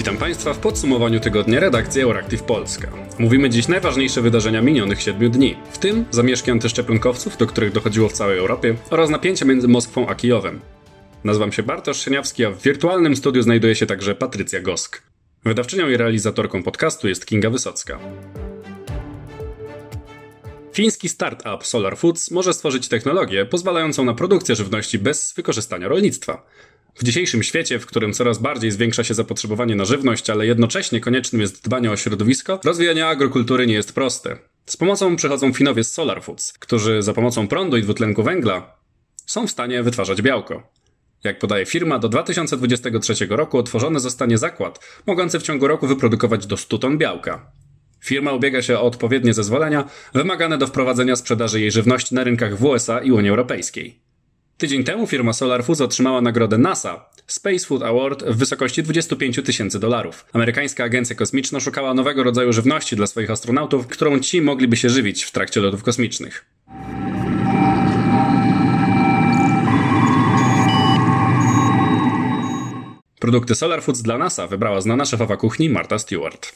Witam Państwa w podsumowaniu tygodnia redakcji Euractiv Polska. Mówimy dziś najważniejsze wydarzenia minionych 7 dni, w tym zamieszki antyszczepionkowców, do których dochodziło w całej Europie, oraz napięcie między Moskwą a Kijowem. Nazywam się Bartosz Szyniawski, a w wirtualnym studiu znajduje się także Patrycja Gosk. Wydawczynią i realizatorką podcastu jest Kinga Wysocka. Fiński startup Solar Foods może stworzyć technologię pozwalającą na produkcję żywności bez wykorzystania rolnictwa. W dzisiejszym świecie, w którym coraz bardziej zwiększa się zapotrzebowanie na żywność, ale jednocześnie koniecznym jest dbanie o środowisko, rozwijanie agrokultury nie jest proste. Z pomocą przychodzą Finowie z Solar Foods, którzy za pomocą prądu i dwutlenku węgla są w stanie wytwarzać białko. Jak podaje firma, do 2023 roku otworzony zostanie zakład, mogący w ciągu roku wyprodukować do 100 ton białka. Firma ubiega się o odpowiednie zezwolenia wymagane do wprowadzenia sprzedaży jej żywności na rynkach w USA i Unii Europejskiej. Tydzień temu firma Solar Foods otrzymała nagrodę NASA Space Food Award w wysokości 25 tysięcy dolarów. Amerykańska agencja kosmiczna szukała nowego rodzaju żywności dla swoich astronautów, którą ci mogliby się żywić w trakcie lotów kosmicznych. Produkty Solar Foods dla NASA wybrała znana szefowa kuchni Marta Stewart.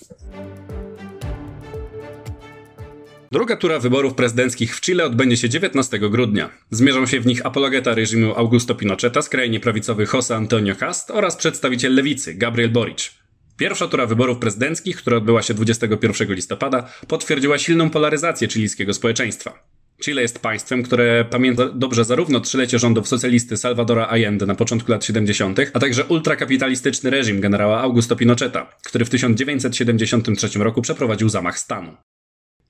Druga tura wyborów prezydenckich w Chile odbędzie się 19 grudnia. Zmierzą się w nich apologeta reżimu Augusto Pinocheta, skrajnie prawicowy José Antonio Cast oraz przedstawiciel lewicy Gabriel Boric. Pierwsza tura wyborów prezydenckich, która odbyła się 21 listopada, potwierdziła silną polaryzację chilijskiego społeczeństwa. Chile jest państwem, które pamięta dobrze zarówno trzylecie rządów socjalisty Salvadora Allende na początku lat 70., a także ultrakapitalistyczny reżim generała Augusto Pinocheta, który w 1973 roku przeprowadził zamach stanu.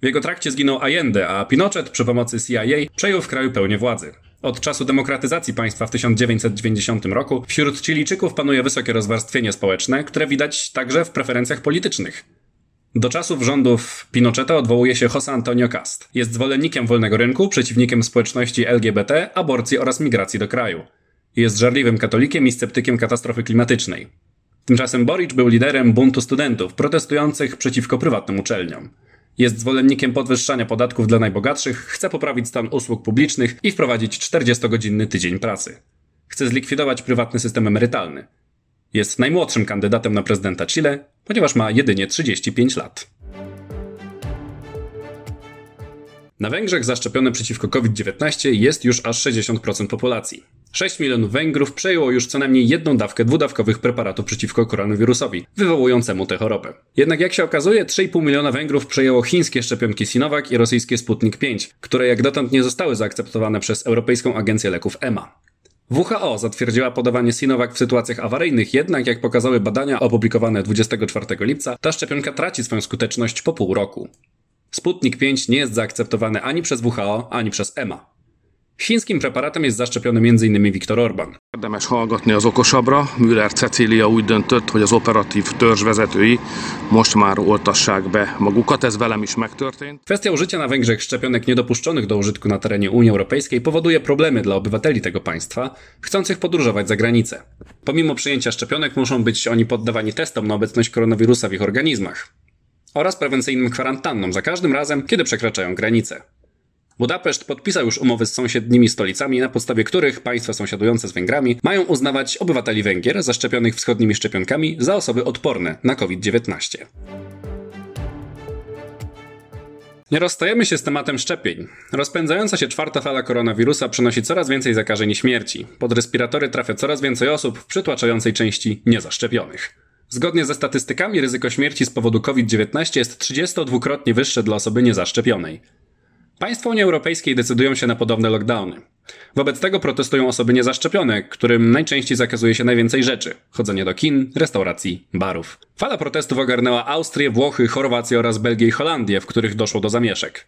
W jego trakcie zginął Allende, a Pinochet przy pomocy CIA przejął w kraju pełnię władzy. Od czasu demokratyzacji państwa w 1990 roku wśród Chilijczyków panuje wysokie rozwarstwienie społeczne, które widać także w preferencjach politycznych. Do czasów rządów Pinocheta odwołuje się José Antonio Cast. Jest zwolennikiem wolnego rynku, przeciwnikiem społeczności LGBT, aborcji oraz migracji do kraju. Jest żarliwym katolikiem i sceptykiem katastrofy klimatycznej. Tymczasem Boric był liderem buntu studentów protestujących przeciwko prywatnym uczelniom. Jest zwolennikiem podwyższania podatków dla najbogatszych, chce poprawić stan usług publicznych i wprowadzić 40-godzinny tydzień pracy. Chce zlikwidować prywatny system emerytalny. Jest najmłodszym kandydatem na prezydenta Chile, ponieważ ma jedynie 35 lat. Na Węgrzech zaszczepione przeciwko COVID-19 jest już aż 60% populacji. 6 milionów Węgrów przejęło już co najmniej jedną dawkę dwudawkowych preparatów przeciwko koronawirusowi, wywołującemu tę chorobę. Jednak jak się okazuje, 3,5 miliona Węgrów przejęło chińskie szczepionki Sinovac i rosyjskie Sputnik 5, które jak dotąd nie zostały zaakceptowane przez Europejską Agencję Leków EMA. WHO zatwierdziła podawanie Sinovac w sytuacjach awaryjnych, jednak jak pokazały badania opublikowane 24 lipca, ta szczepionka traci swoją skuteczność po pół roku. Sputnik 5 nie jest zaakceptowany ani przez WHO, ani przez EMA. Chińskim preparatem jest zaszczepiony m.in. Viktor Orban. Érdemes hallgatni az okosabbra. Müller Cecília úgy döntött, hogy az operatív törzs vezetői most már oltassák be magukat. Ez velem is megtörtént. Kwestia użycia na Węgrzech szczepionek niedopuszczonych do użytku na terenie Unii Europejskiej powoduje problemy dla obywateli tego państwa, chcących podróżować za granicę. Pomimo przyjęcia szczepionek muszą być oni poddawani testom na obecność koronawirusa w ich organizmach oraz prewencyjnym kwarantannom za każdym razem, kiedy przekraczają granicę. Budapeszt podpisał już umowy z sąsiednimi stolicami, na podstawie których państwa sąsiadujące z Węgrami mają uznawać obywateli Węgier zaszczepionych wschodnimi szczepionkami za osoby odporne na COVID-19. Nie rozstajemy się z tematem szczepień. Rozpędzająca się czwarta fala koronawirusa przynosi coraz więcej zakażeń i śmierci. Pod respiratory trafia coraz więcej osób w przytłaczającej części niezaszczepionych. Zgodnie ze statystykami ryzyko śmierci z powodu COVID-19 jest 32-krotnie wyższe dla osoby niezaszczepionej. Państwa Unii Europejskiej decydują się na podobne lockdowny. Wobec tego protestują osoby niezaszczepione, którym najczęściej zakazuje się najwięcej rzeczy: chodzenie do kin, restauracji, barów. Fala protestów ogarnęła Austrię, Włochy, Chorwację oraz Belgię i Holandię, w których doszło do zamieszek.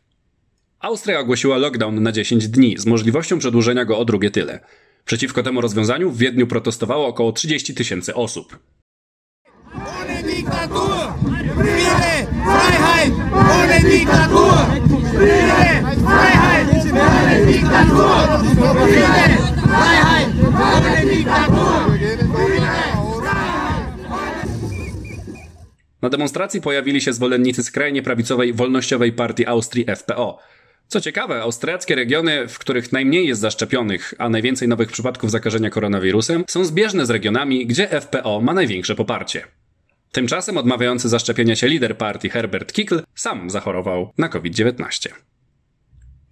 Austria ogłosiła lockdown na 10 dni z możliwością przedłużenia go o drugie tyle. Przeciwko temu rozwiązaniu w Wiedniu protestowało około 30 tysięcy osób. Ohne Diktatur! Freiheit! Ohne Diktatur! Na demonstracji pojawili się zwolennicy skrajnie prawicowej wolnościowej partii Austrii FPO. Co ciekawe, austriackie regiony, w których najmniej jest zaszczepionych, a najwięcej nowych przypadków zakażenia koronawirusem, są zbieżne z regionami, gdzie FPO ma największe poparcie. Tymczasem odmawiający zaszczepienia się lider partii Herbert Kickl sam zachorował na COVID-19.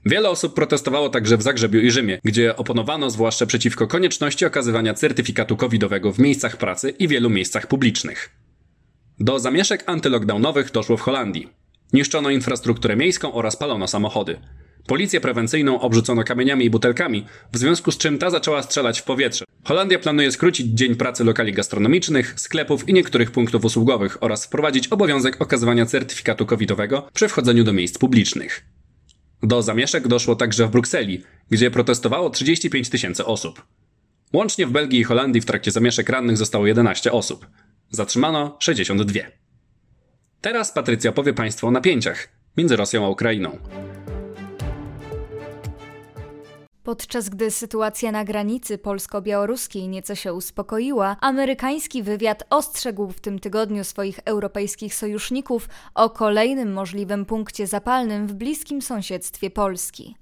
Wiele osób protestowało także w Zagrzebiu i Rzymie, gdzie oponowano zwłaszcza przeciwko konieczności okazywania certyfikatu covidowego w miejscach pracy i wielu miejscach publicznych. Do zamieszek antylockdownowych doszło w Holandii. Niszczono infrastrukturę miejską oraz palono samochody. Policję prewencyjną obrzucono kamieniami i butelkami, w związku z czym ta zaczęła strzelać w powietrze. Holandia planuje skrócić dzień pracy lokali gastronomicznych, sklepów i niektórych punktów usługowych oraz wprowadzić obowiązek okazywania certyfikatu covidowego przy wchodzeniu do miejsc publicznych. Do zamieszek doszło także w Brukseli, gdzie protestowało 35 tysięcy osób. Łącznie w Belgii i Holandii w trakcie zamieszek rannych zostało 11 osób. Zatrzymano 62. Teraz Patrycja powie Państwu o napięciach między Rosją a Ukrainą. Podczas gdy sytuacja na granicy polsko-białoruskiej nieco się uspokoiła, amerykański wywiad ostrzegł w tym tygodniu swoich europejskich sojuszników o kolejnym możliwym punkcie zapalnym w bliskim sąsiedztwie Polski.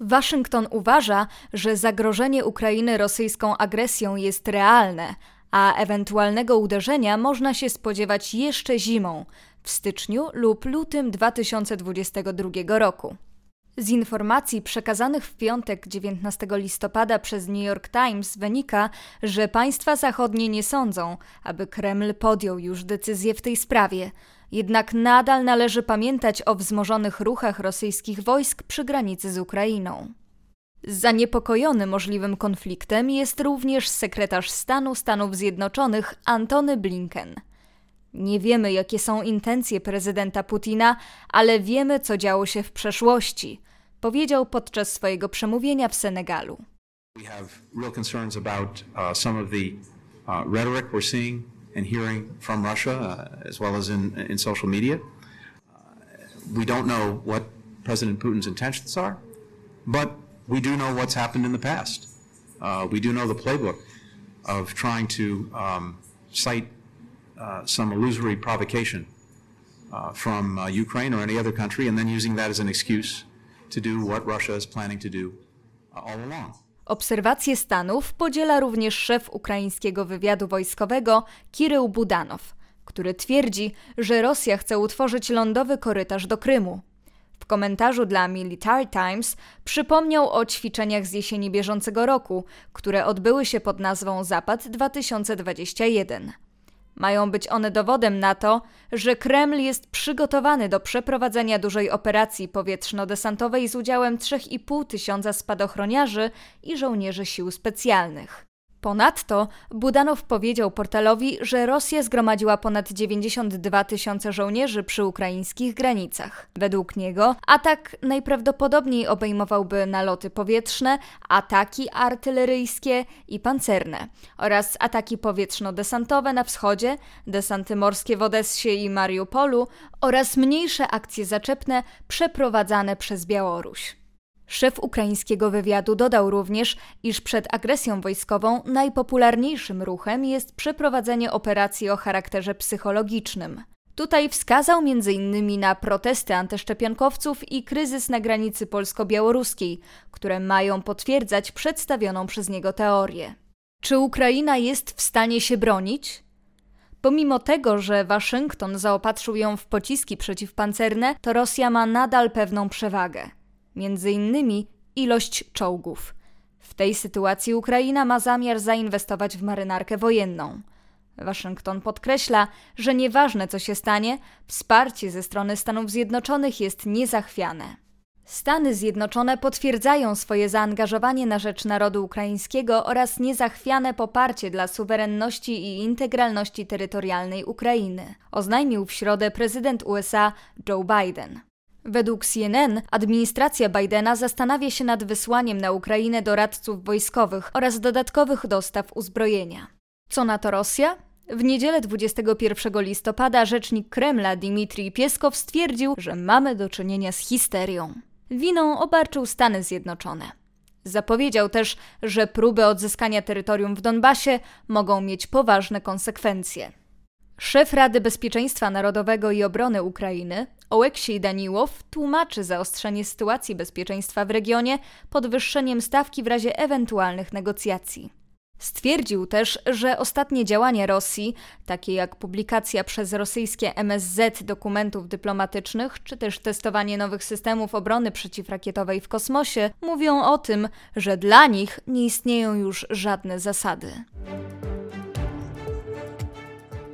Waszyngton uważa, że zagrożenie Ukrainy rosyjską agresją jest realne, a ewentualnego uderzenia można się spodziewać jeszcze zimą, w styczniu lub lutym 2022 roku. Z informacji przekazanych w piątek 19 listopada przez New York Times wynika, że państwa zachodnie nie sądzą, aby Kreml podjął już decyzję w tej sprawie. Jednak nadal należy pamiętać o wzmożonych ruchach rosyjskich wojsk przy granicy z Ukrainą. Zaniepokojony możliwym konfliktem jest również sekretarz stanu Stanów Zjednoczonych Antony Blinken. Nie wiemy, jakie są intencje prezydenta Putina, ale wiemy, co działo się w przeszłości, powiedział podczas swojego przemówienia w Senegalu. We have real concerns about uh, some of the uh, rhetoric we're seeing and hearing from Russia, uh, as well as in, in social media. Uh, we don't know what President Putin's intentions are, but we do know what's happened in the past. Uh, we do know the playbook of trying to um, cite uh, some illusory provocation uh, from uh, Ukraine or any other country, and then using that as an excuse to do what Russia is planning to do uh, all along. Obserwacje Stanów podziela również szef ukraińskiego wywiadu wojskowego Kirył Budanow, który twierdzi, że Rosja chce utworzyć lądowy korytarz do Krymu. W komentarzu dla Military Times przypomniał o ćwiczeniach z jesieni bieżącego roku, które odbyły się pod nazwą Zapad 2021. Mają być one dowodem na to, że Kreml jest przygotowany do przeprowadzenia dużej operacji powietrzno-desantowej z udziałem 3,5 tysiąca spadochroniarzy i żołnierzy sił specjalnych. Ponadto Budanow powiedział portalowi, że Rosja zgromadziła ponad 92 tysiące żołnierzy przy ukraińskich granicach. Według niego atak najprawdopodobniej obejmowałby naloty powietrzne, ataki artyleryjskie i pancerne oraz ataki powietrzno-desantowe na wschodzie, desanty morskie w Odessie i Mariupolu oraz mniejsze akcje zaczepne przeprowadzane przez Białoruś. Szef ukraińskiego wywiadu dodał również, iż przed agresją wojskową najpopularniejszym ruchem jest przeprowadzenie operacji o charakterze psychologicznym. Tutaj wskazał m.in. na protesty antyszczepionkowców i kryzys na granicy polsko-białoruskiej, które mają potwierdzać przedstawioną przez niego teorię. Czy Ukraina jest w stanie się bronić? Pomimo tego, że Waszyngton zaopatrzył ją w pociski przeciwpancerne, to Rosja ma nadal pewną przewagę między innymi ilość czołgów. W tej sytuacji Ukraina ma zamiar zainwestować w marynarkę wojenną. Waszyngton podkreśla, że nieważne co się stanie, wsparcie ze strony Stanów Zjednoczonych jest niezachwiane. Stany Zjednoczone potwierdzają swoje zaangażowanie na rzecz narodu ukraińskiego oraz niezachwiane poparcie dla suwerenności i integralności terytorialnej Ukrainy, oznajmił w środę prezydent USA Joe Biden. Według CNN administracja Bidena zastanawia się nad wysłaniem na Ukrainę doradców wojskowych oraz dodatkowych dostaw uzbrojenia. Co na to Rosja? W niedzielę 21 listopada rzecznik Kremla Dmitrij Pieskow stwierdził, że mamy do czynienia z histerią. Winą obarczył Stany Zjednoczone. Zapowiedział też, że próby odzyskania terytorium w Donbasie mogą mieć poważne konsekwencje. Szef Rady Bezpieczeństwa Narodowego i Obrony Ukrainy, Oleksiej Daniłow, tłumaczy zaostrzenie sytuacji bezpieczeństwa w regionie podwyższeniem stawki w razie ewentualnych negocjacji. Stwierdził też, że ostatnie działania Rosji, takie jak publikacja przez rosyjskie MSZ dokumentów dyplomatycznych, czy też testowanie nowych systemów obrony przeciwrakietowej w kosmosie, mówią o tym, że dla nich nie istnieją już żadne zasady.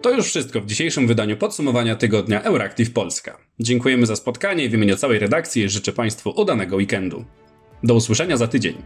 To już wszystko w dzisiejszym wydaniu podsumowania tygodnia Euractiv Polska. Dziękujemy za spotkanie i w imieniu całej redakcji życzę Państwu udanego weekendu. Do usłyszenia za tydzień.